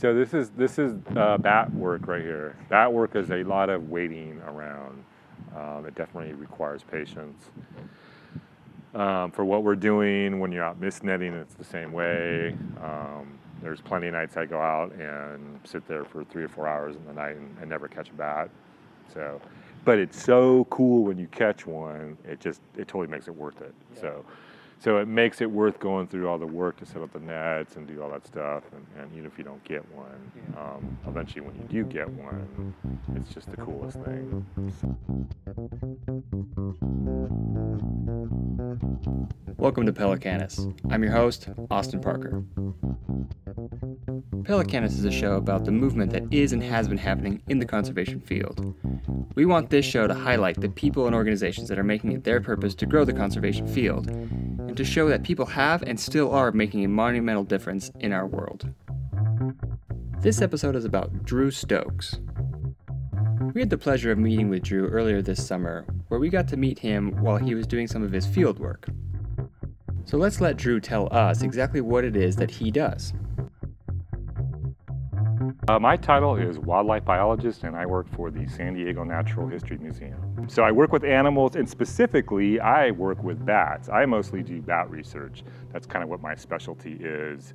So this is this is uh, bat work right here. Bat work is a lot of waiting around. Um, it definitely requires patience. Um, for what we're doing when you're out mist netting, it's the same way. Um, there's plenty of nights I go out and sit there for three or four hours in the night and, and never catch a bat. So, but it's so cool when you catch one. It just it totally makes it worth it. Yeah. So so it makes it worth going through all the work to set up the nets and do all that stuff. And, and even if you don't get one, um, eventually when you do get one, it's just the coolest thing. Welcome to Pelecanus. I'm your host, Austin Parker. Pelecanus is a show about the movement that is and has been happening in the conservation field. We want this show to highlight the people and organizations that are making it their purpose to grow the conservation field and to show that people have and still are making a monumental difference in our world. This episode is about Drew Stokes. We had the pleasure of meeting with Drew earlier this summer, where we got to meet him while he was doing some of his field work. So let's let Drew tell us exactly what it is that he does. Uh, my title is wildlife biologist, and I work for the San Diego Natural History Museum. So I work with animals, and specifically, I work with bats. I mostly do bat research. That's kind of what my specialty is.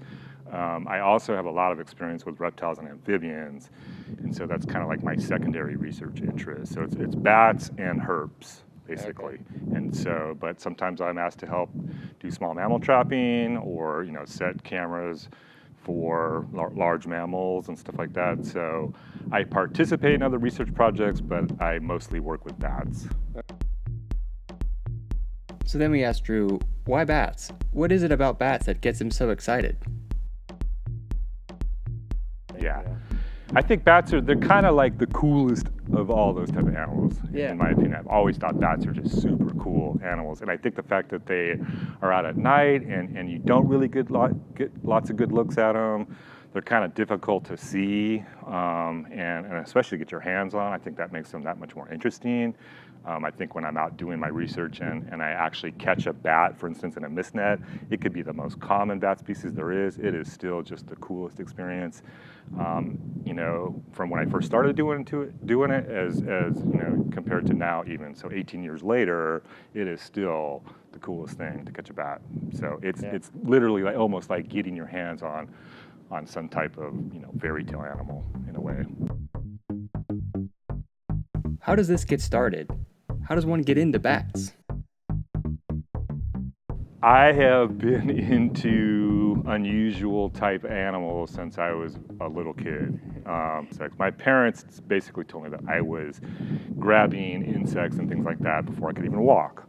Um, I also have a lot of experience with reptiles and amphibians, and so that's kind of like my secondary research interest. So it's, it's bats and herps basically. Okay. And so, but sometimes I'm asked to help do small mammal trapping or, you know, set cameras for lar- large mammals and stuff like that. So I participate in other research projects, but I mostly work with bats. So then we asked Drew, why bats? What is it about bats that gets him so excited? Yeah. I think bats are they're kind of like the coolest of all those type of animals. Yeah. In my opinion, I've always thought bats are just super cool animals, and I think the fact that they are out at night and, and you don't really get, lot, get lots of good looks at them, they're kind of difficult to see, um, and, and especially get your hands on. I think that makes them that much more interesting. Um, I think when I'm out doing my research and, and I actually catch a bat, for instance, in a mist net, it could be the most common bat species there is. It is still just the coolest experience. Um, you know, from when I first started doing it, doing it as, as, you know, compared to now even. So 18 years later, it is still the coolest thing to catch a bat. So it's, yeah. it's literally like almost like getting your hands on, on some type of, you know, fairy tale animal in a way. How does this get started? How does one get into bats? I have been into unusual type animals since I was a little kid. Um, my parents basically told me that I was grabbing insects and things like that before I could even walk.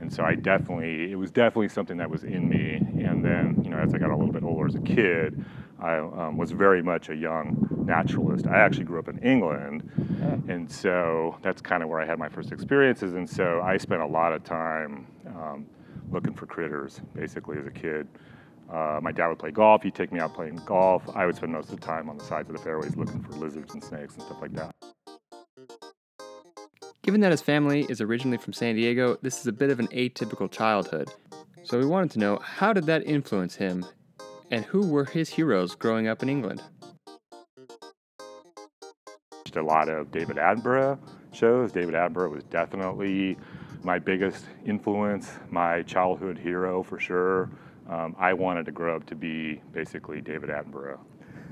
And so I definitely, it was definitely something that was in me. And then, you know, as I got a little bit older as a kid, I um, was very much a young naturalist. I actually grew up in England, and so that's kind of where I had my first experiences. And so I spent a lot of time um, looking for critters, basically, as a kid. Uh, my dad would play golf. He'd take me out playing golf. I would spend most of the time on the sides of the fairways looking for lizards and snakes and stuff like that. Given that his family is originally from San Diego, this is a bit of an atypical childhood. So we wanted to know how did that influence him and who were his heroes growing up in England? Just A lot of David Attenborough shows. David Attenborough was definitely my biggest influence, my childhood hero for sure. Um, I wanted to grow up to be basically David Attenborough.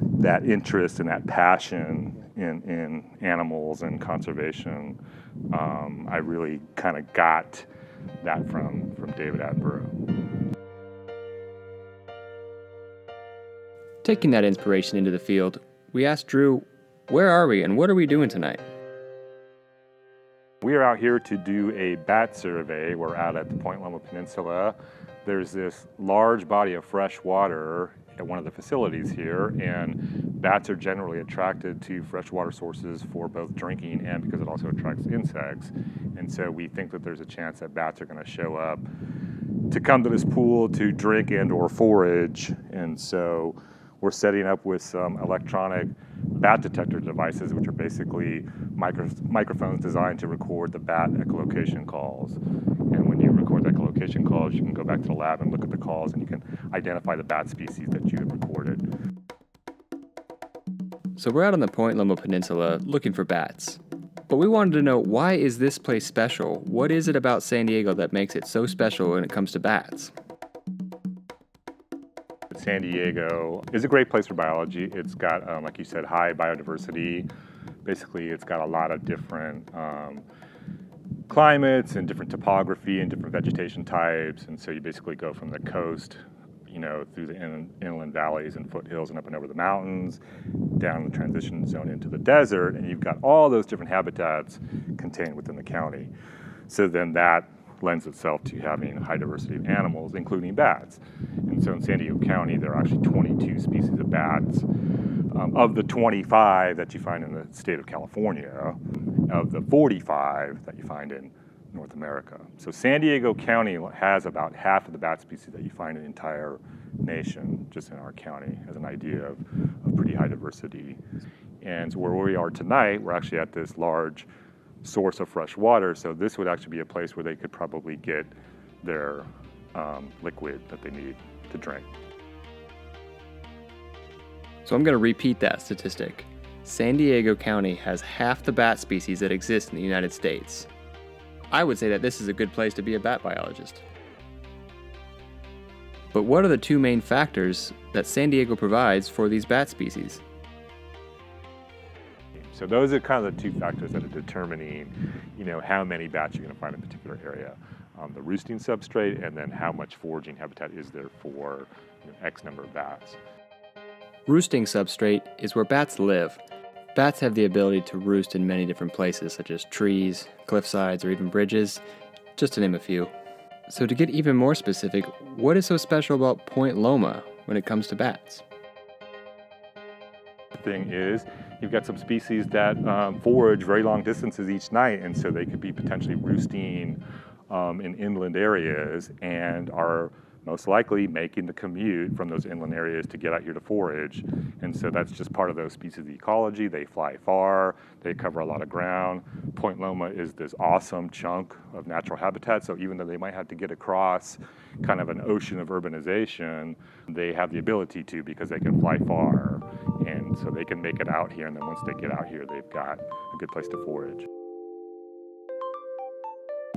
That interest and that passion in, in animals and conservation, um, I really kind of got that from, from David Attenborough. Taking that inspiration into the field, we asked Drew, where are we and what are we doing tonight? We are out here to do a bat survey. We're out at the Point Loma Peninsula. There's this large body of fresh water at one of the facilities here, and bats are generally attracted to freshwater sources for both drinking and because it also attracts insects. And so we think that there's a chance that bats are going to show up to come to this pool to drink and or forage. And so we're setting up with some electronic bat detector devices, which are basically micro- microphones designed to record the bat echolocation calls. And when you record the echolocation calls, you can go back to the lab and look at the calls and you can identify the bat species that you have recorded. So we're out on the Point Loma Peninsula looking for bats. But we wanted to know why is this place special? What is it about San Diego that makes it so special when it comes to bats? San Diego is a great place for biology. It's got, um, like you said, high biodiversity. Basically, it's got a lot of different um, climates and different topography and different vegetation types. And so you basically go from the coast you know, through the in, inland valleys and foothills and up and over the mountains, down the transition zone into the desert, and you've got all those different habitats contained within the county. So then that lends itself to having a high diversity of animals, including bats. And so in San Diego County, there are actually 22 species of bats. Um, of the 25 that you find in the state of California, of the 45 that you find in North America. So San Diego County has about half of the bat species that you find in the entire nation, just in our county, as an idea of, of pretty high diversity. And so where we are tonight, we're actually at this large source of fresh water. So this would actually be a place where they could probably get their um, liquid that they need to drink. So I'm going to repeat that statistic. San Diego County has half the bat species that exist in the United States. I would say that this is a good place to be a bat biologist. But what are the two main factors that San Diego provides for these bat species? So those are kind of the two factors that are determining, you know, how many bats you're going to find in a particular area. Um, the roosting substrate and then how much foraging habitat is there for you know, X number of bats. Roosting substrate is where bats live, Bats have the ability to roost in many different places, such as trees, cliff sides, or even bridges, just to name a few. So, to get even more specific, what is so special about Point Loma when it comes to bats? Thing is, you've got some species that um, forage very long distances each night, and so they could be potentially roosting um, in inland areas and are most likely making the commute from those inland areas to get out here to forage. And so that's just part of those species ecology. They fly far, they cover a lot of ground. Point Loma is this awesome chunk of natural habitat. So even though they might have to get across kind of an ocean of urbanization, they have the ability to because they can fly far. And so they can make it out here. And then once they get out here, they've got a good place to forage.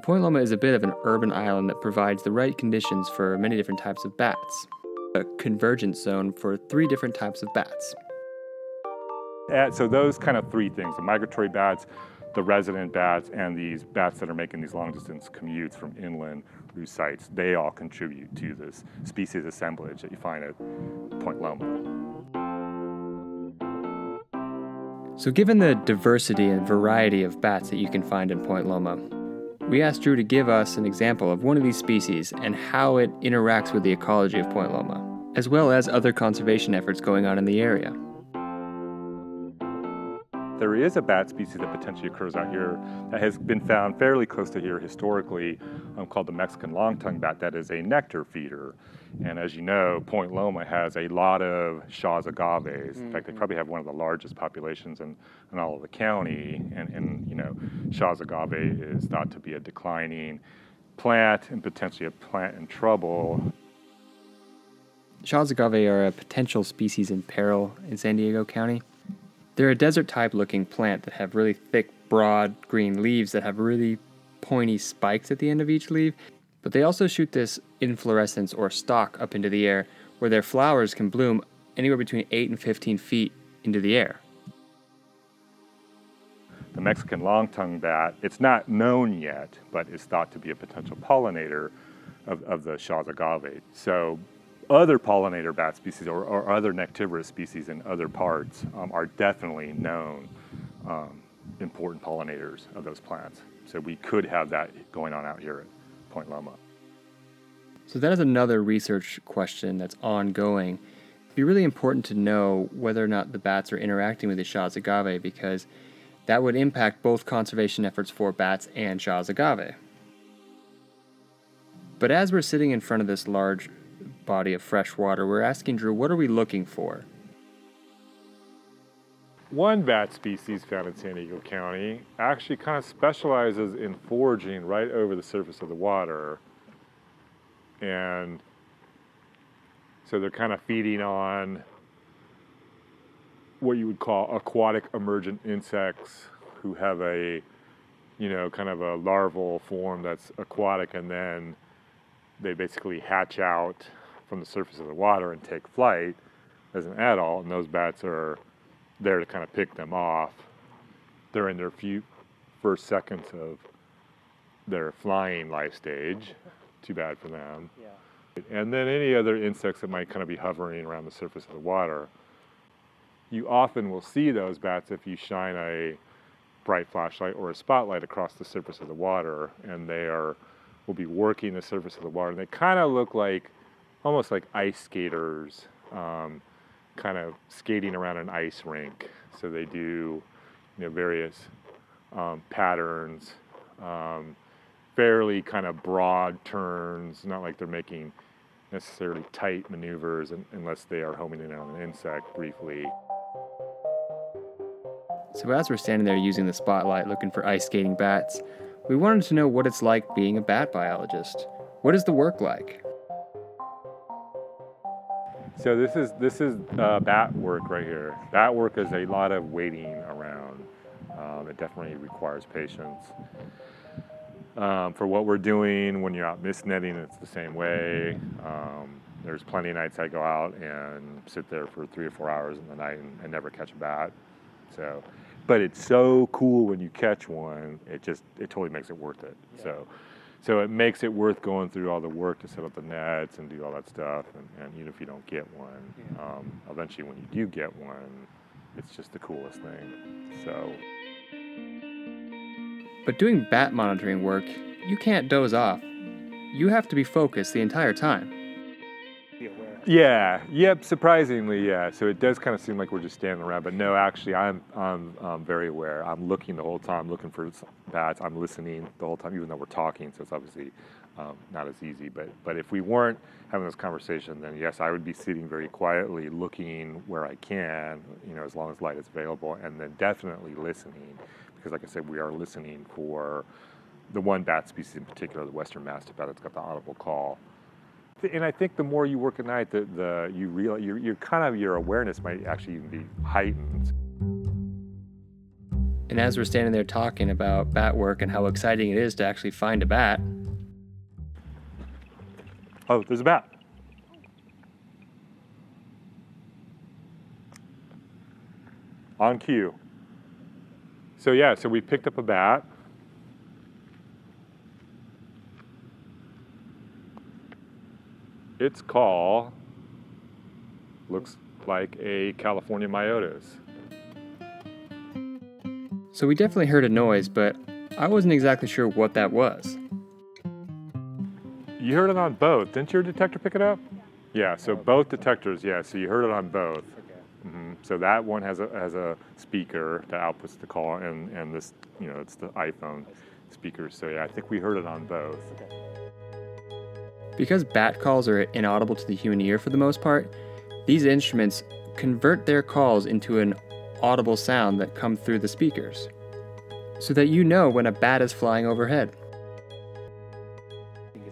Point Loma is a bit of an urban island that provides the right conditions for many different types of bats, a convergence zone for three different types of bats. Uh, so those kind of three things, the migratory bats, the resident bats, and these bats that are making these long distance commutes from inland roost sites, they all contribute to this species assemblage that you find at Point Loma. So given the diversity and variety of bats that you can find in Point Loma, we asked Drew to give us an example of one of these species and how it interacts with the ecology of Point Loma, as well as other conservation efforts going on in the area. There is a bat species that potentially occurs out here that has been found fairly close to here historically um, called the Mexican long-tongued bat that is a nectar feeder. And as you know, Point Loma has a lot of Shaw's agaves. In fact, they mm-hmm. probably have one of the largest populations in, in all of the county. And, and, you know, Shaw's agave is thought to be a declining plant and potentially a plant in trouble. Shaw's agave are a potential species in peril in San Diego County. They're a desert type looking plant that have really thick, broad green leaves that have really pointy spikes at the end of each leaf but they also shoot this inflorescence or stalk up into the air where their flowers can bloom anywhere between 8 and 15 feet into the air. The Mexican long-tongued bat, it's not known yet, but is thought to be a potential pollinator of, of the Shaw's agave. So other pollinator bat species or, or other nectivorous species in other parts um, are definitely known um, important pollinators of those plants. So we could have that going on out here at Point Loma. So that is another research question that's ongoing. It'd be really important to know whether or not the bats are interacting with the Shaw's agave because that would impact both conservation efforts for bats and Shaw's agave. But as we're sitting in front of this large body of fresh water, we're asking Drew, what are we looking for? One bat species found in San Diego County actually kind of specializes in foraging right over the surface of the water. And so they're kind of feeding on what you would call aquatic emergent insects who have a, you know, kind of a larval form that's aquatic and then they basically hatch out from the surface of the water and take flight as an adult, and those bats are there to kind of pick them off during their few first seconds of their flying life stage. Too bad for them. Yeah. And then any other insects that might kind of be hovering around the surface of the water. You often will see those bats if you shine a bright flashlight or a spotlight across the surface of the water, and they are will be working the surface of the water. And they kind of look like almost like ice skaters, um, kind of skating around an ice rink. So they do you know, various um, patterns, um, fairly kind of broad turns, not like they're making necessarily tight maneuvers unless they are homing in on an insect briefly. So, as we're standing there using the spotlight looking for ice skating bats, we wanted to know what it's like being a bat biologist. What is the work like? So this is this is uh, bat work right here. Bat work is a lot of waiting around. Um, it definitely requires patience. Um, for what we're doing, when you're out mist netting, it's the same way. Um, there's plenty of nights I go out and sit there for three or four hours in the night and, and never catch a bat. So but it's so cool when you catch one. It just it totally makes it worth it. Yeah. So so it makes it worth going through all the work to set up the nets and do all that stuff. And, and even if you don't get one, yeah. um, eventually when you do get one, it's just the coolest thing. So. But doing bat monitoring work, you can't doze off. You have to be focused the entire time. Yeah, yep, surprisingly, yeah. So it does kind of seem like we're just standing around, but no, actually, I'm, I'm um, very aware. I'm looking the whole time, looking for bats. I'm listening the whole time, even though we're talking, so it's obviously um, not as easy. But, but if we weren't having this conversation, then yes, I would be sitting very quietly, looking where I can, you know, as long as light is available, and then definitely listening, because like I said, we are listening for the one bat species in particular, the western mastiff bat, that's got the audible call and I think the more you work at night, the, the you realize you're, you're kind of your awareness might actually even be heightened. And as we're standing there talking about bat work and how exciting it is to actually find a bat. Oh, there's a bat. On cue. So yeah, so we picked up a bat. Its call looks like a California myotis. So we definitely heard a noise, but I wasn't exactly sure what that was. You heard it on both. Didn't your detector pick it up? Yeah, so both detectors, yeah, so you heard it on both. Mm-hmm. So that one has a, has a speaker that outputs the call, and, and this, you know, it's the iPhone speaker. So yeah, I think we heard it on both. Because bat calls are inaudible to the human ear for the most part, these instruments convert their calls into an audible sound that come through the speakers, so that you know when a bat is flying overhead.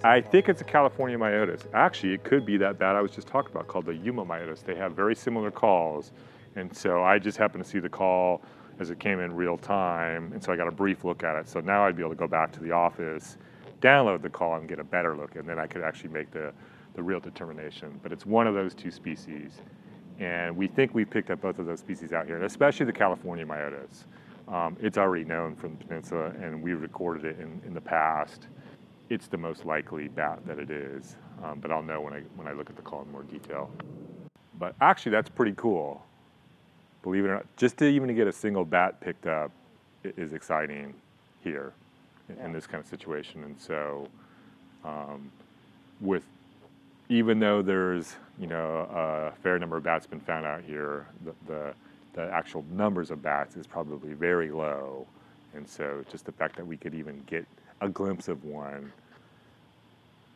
I think it's a California myotis. Actually, it could be that bat I was just talking about called the Yuma myotis. They have very similar calls, and so I just happened to see the call as it came in real time, and so I got a brief look at it. So now I'd be able to go back to the office download the call and get a better look, and then I could actually make the, the real determination. But it's one of those two species, and we think we picked up both of those species out here, and especially the California myotis. Um, it's already known from the peninsula, and we recorded it in, in the past. It's the most likely bat that it is, um, but I'll know when I, when I look at the call in more detail. But actually, that's pretty cool. Believe it or not, just to even get a single bat picked up is exciting here yeah. in this kind of situation. And so, um, with even though there's you know a fair number of bats been found out here, the, the, the actual numbers of bats is probably very low. And so, just the fact that we could even get a glimpse of one,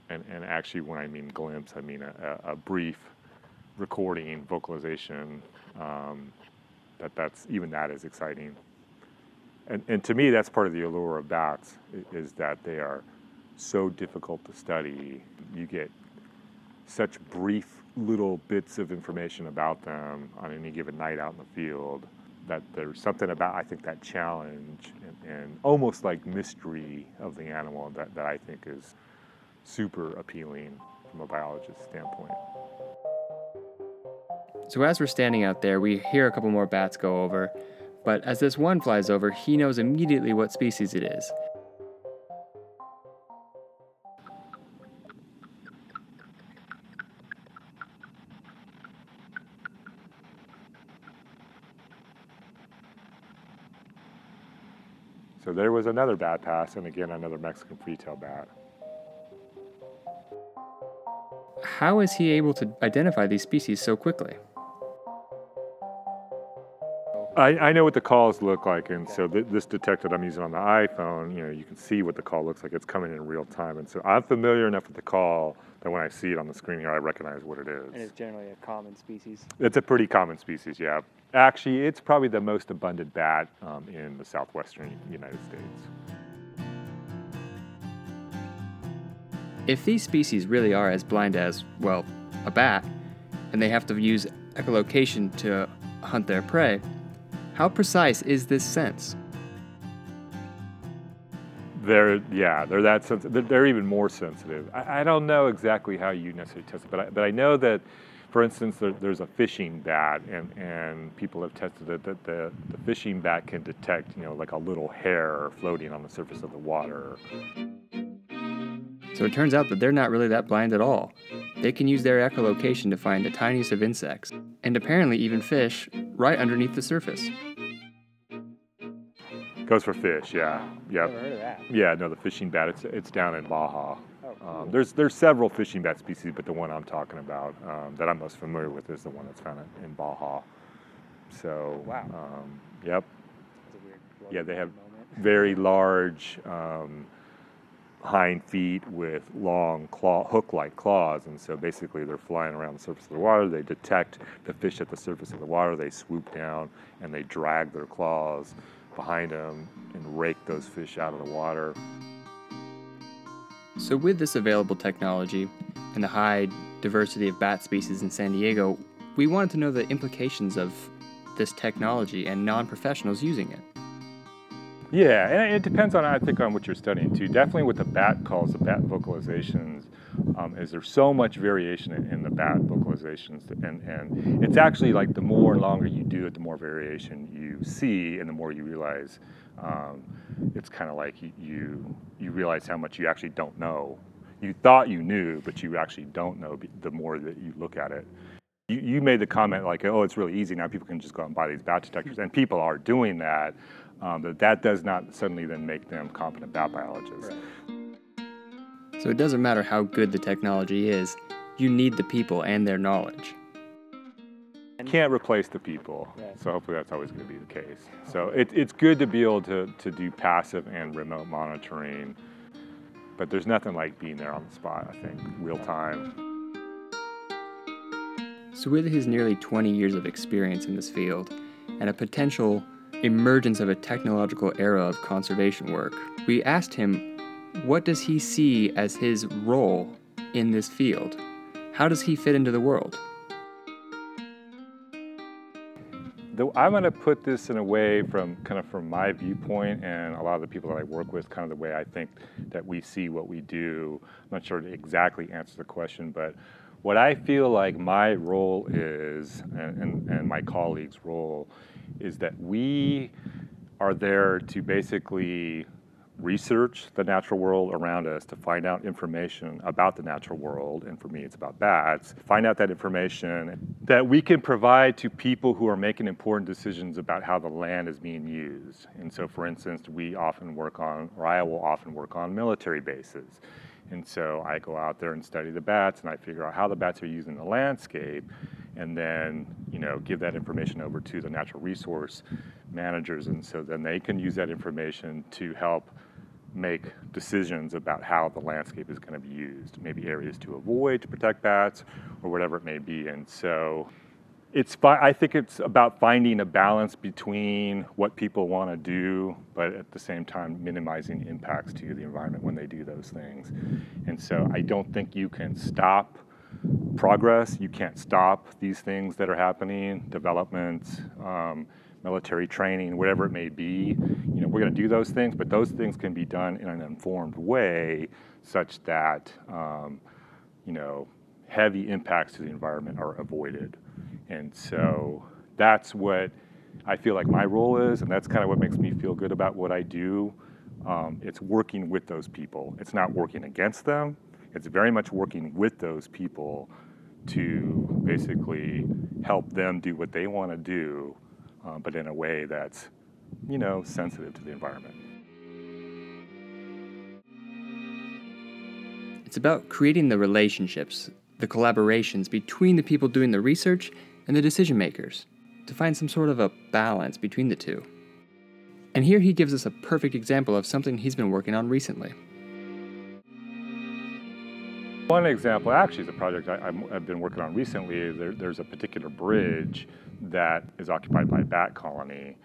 and, and actually, when I mean glimpse, I mean a, a brief recording, vocalization. Um, that that's even that is exciting and, and to me, that's part of the allure of bats is that they are so difficult to study. You get such brief little bits of information about them on any given night out in the field. That there's something about I think that challenge and, and almost like mystery of the animal that, that I think is super appealing from a biologist standpoint. So as we're standing out there, we hear a couple more bats go over, but as this one flies over, he knows immediately what species it is. So there was another bat pass, and again, another Mexican free-tailed bat. How is he able to identify these species so quickly? I, I know what the calls look like, and so th- this detector I'm using on the iPhone, you know, you can see what the call looks like. It's coming in real time, and so I'm familiar enough with the call that when I see it on the screen here, I recognize what it is. And it's generally a common species. It's a pretty common species, yeah. Actually, it's probably the most abundant bat um, in the southwestern United States. If these species really are as blind as, well, a bat, and they have to use echolocation to hunt their prey, how precise is this sense? They're yeah, they're that sensitive. They're even more sensitive. I, I, don't know exactly how you necessarily test it, but I, but I know that, for instance, there, there's a fishing bat, and, and people have tested it that the, the fishing bat can detect you know like a little hair floating on the surface of the water. So it turns out that they're not really that blind at all. They can use their echolocation to find the tiniest of insects, and apparently even fish, right underneath the surface. Goes for fish, yeah. Yep. Never heard of that. Yeah, no, the fishing bat, it's, it's down in Baja. Oh, cool. um, there's, there's several fishing bat species, but the one I'm talking about um, that I'm most familiar with is the one that's found in Baja. So, wow. Um, yep. yeah, they have very large um, hind feet with long claw, hook-like claws, and so basically they're flying around the surface of the water. They detect the fish at the surface of the water. They swoop down and they drag their claws behind them and rake those fish out of the water. So, with this available technology and the high diversity of bat species in San Diego, we wanted to know the implications of this technology and non professionals using it. Yeah, and it depends on, I think, on what you're studying too. Definitely with the bat calls, the bat vocalizations, um, is there so much variation in, in, the bat vocalizations, and, and it's actually like the more and longer you do it, the more variation see, and the more you realize um, it's kind of like you, you realize how much you actually don't know. You thought you knew, but you actually don't know the more that you look at it. You, you made the comment like, oh, it's really easy now. People can just go out and buy these bat detectors, and people are doing that. Um, but that does not suddenly then make them competent bat biologists. So it doesn't matter how good the technology is, you need the people and their knowledge. Can't replace the people, so hopefully that's always going to be the case. So it, it's good to be able to, to do passive and remote monitoring, but there's nothing like being there on the spot, I think, real time. So, with his nearly 20 years of experience in this field and a potential emergence of a technological era of conservation work, we asked him what does he see as his role in this field? How does he fit into the world? I'm going to put this in a way from kind of from my viewpoint and a lot of the people that I work with, kind of the way I think that we see what we do. I'm not sure to exactly answer the question, but what I feel like my role is, and, and, and my colleagues' role, is that we are there to basically research the natural world around us to find out information about the natural world and for me it's about bats find out that information that we can provide to people who are making important decisions about how the land is being used and so for instance we often work on or i will often work on military bases and so I go out there and study the bats and I figure out how the bats are used in the landscape and then, you know, give that information over to the natural resource managers. And so then they can use that information to help make decisions about how the landscape is going to be used, maybe areas to avoid to protect bats or whatever it may be. And so it's I think it's about finding a balance between what people want to do, but at the same time minimizing impacts to the environment when they do those things. And so I don't think you can stop progress. You can't stop these things that are happening, development, um, military training, whatever it may be. You know, we're going to do those things, but those things can be done in an informed way, such that um, you know heavy impacts to the environment are avoided. And so that's what I feel like my role is, and that's kind of what makes me feel good about what I do. Um, it's working with those people. It's not working against them. It's very much working with those people to basically help them do what they want to do, uh, but in a way that's, you know, sensitive to the environment. It's about creating the relationships, the collaborations between the people doing the research and the decision makers to find some sort of a balance between the two. And here he gives us a perfect example of something he's been working on recently. One example, actually, is a project I, have been working on recently. There, there's a particular bridge that is occupied by a bat colony.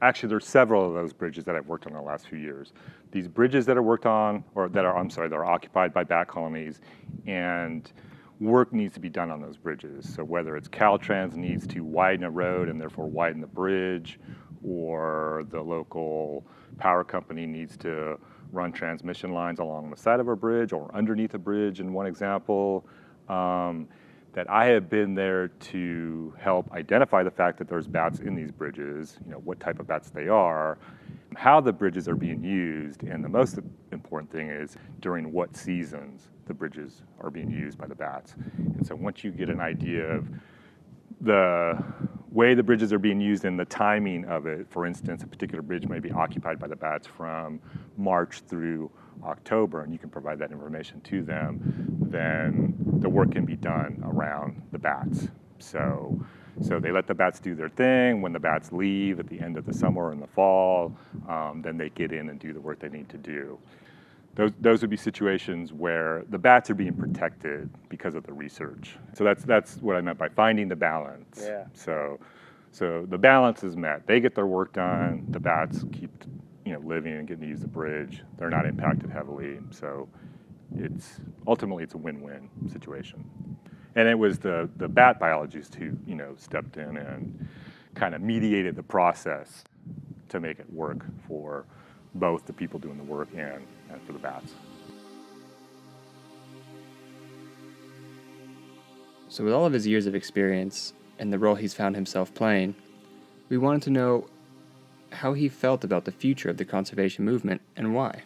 Actually, there's several of those bridges that I've worked on in the last few years. These bridges that are worked on, or that are, I'm sorry, that are occupied by bat colonies, and work needs to be done on those bridges. So whether it's Caltrans needs to widen a road and therefore widen the bridge, or the local power company needs to run transmission lines along the side of a bridge or underneath a bridge, in one example. Um, that I have been there to help identify the fact that there's bats in these bridges, you know, what type of bats they are, how the bridges are being used, and the most important thing is during what seasons the bridges are being used by the bats. And so once you get an idea of the way the bridges are being used and the timing of it. For instance, a particular bridge may be occupied by the bats from March through October, and you can provide that information to them, then the work can be done around the bats. So, so they let the bats do their thing. When the bats leave at the end of the summer or in the fall, um, then they get in and do the work they need to do those, those would be situations where the bats are being protected because of the research. So that's, that's what I meant by finding the balance. Yeah. So, so the balance is met. They get their work done. The bats keep you know, living and getting to use the bridge. They're not impacted heavily. So it's ultimately it's a win-win situation. And it was the, the bat biologists who you know stepped in and kind of mediated the process to make it work for both the people doing the work and, and Uh, for the bats. So, with all of his years of experience and the role he's found himself playing, we wanted to know how he felt about the future of the conservation movement and why.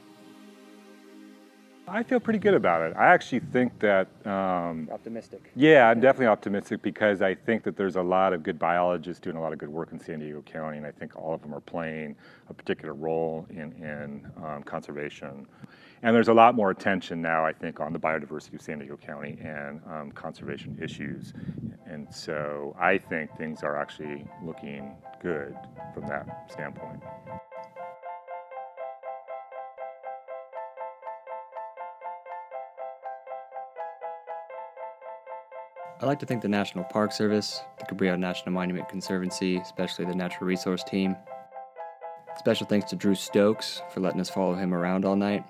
I feel pretty good about it. I actually think that. Um, optimistic. Yeah, I'm definitely optimistic because I think that there's a lot of good biologists doing a lot of good work in San Diego County, and I think all of them are playing a particular role in, in um, conservation. And there's a lot more attention now, I think, on the biodiversity of San Diego County and um, conservation issues. And so I think things are actually looking good from that standpoint. I'd like to thank the National Park Service, the Cabrillo National Monument Conservancy, especially the Natural Resource Team. Special thanks to Drew Stokes for letting us follow him around all night.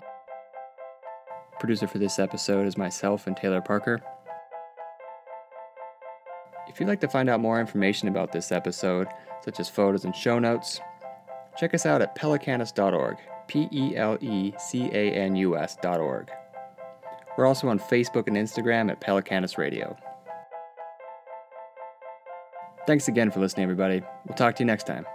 Producer for this episode is myself and Taylor Parker. If you'd like to find out more information about this episode, such as photos and show notes, check us out at pelecanus.org, P E L E C A N U S.org. We're also on Facebook and Instagram at Pelecanus Radio. Thanks again for listening, everybody. We'll talk to you next time.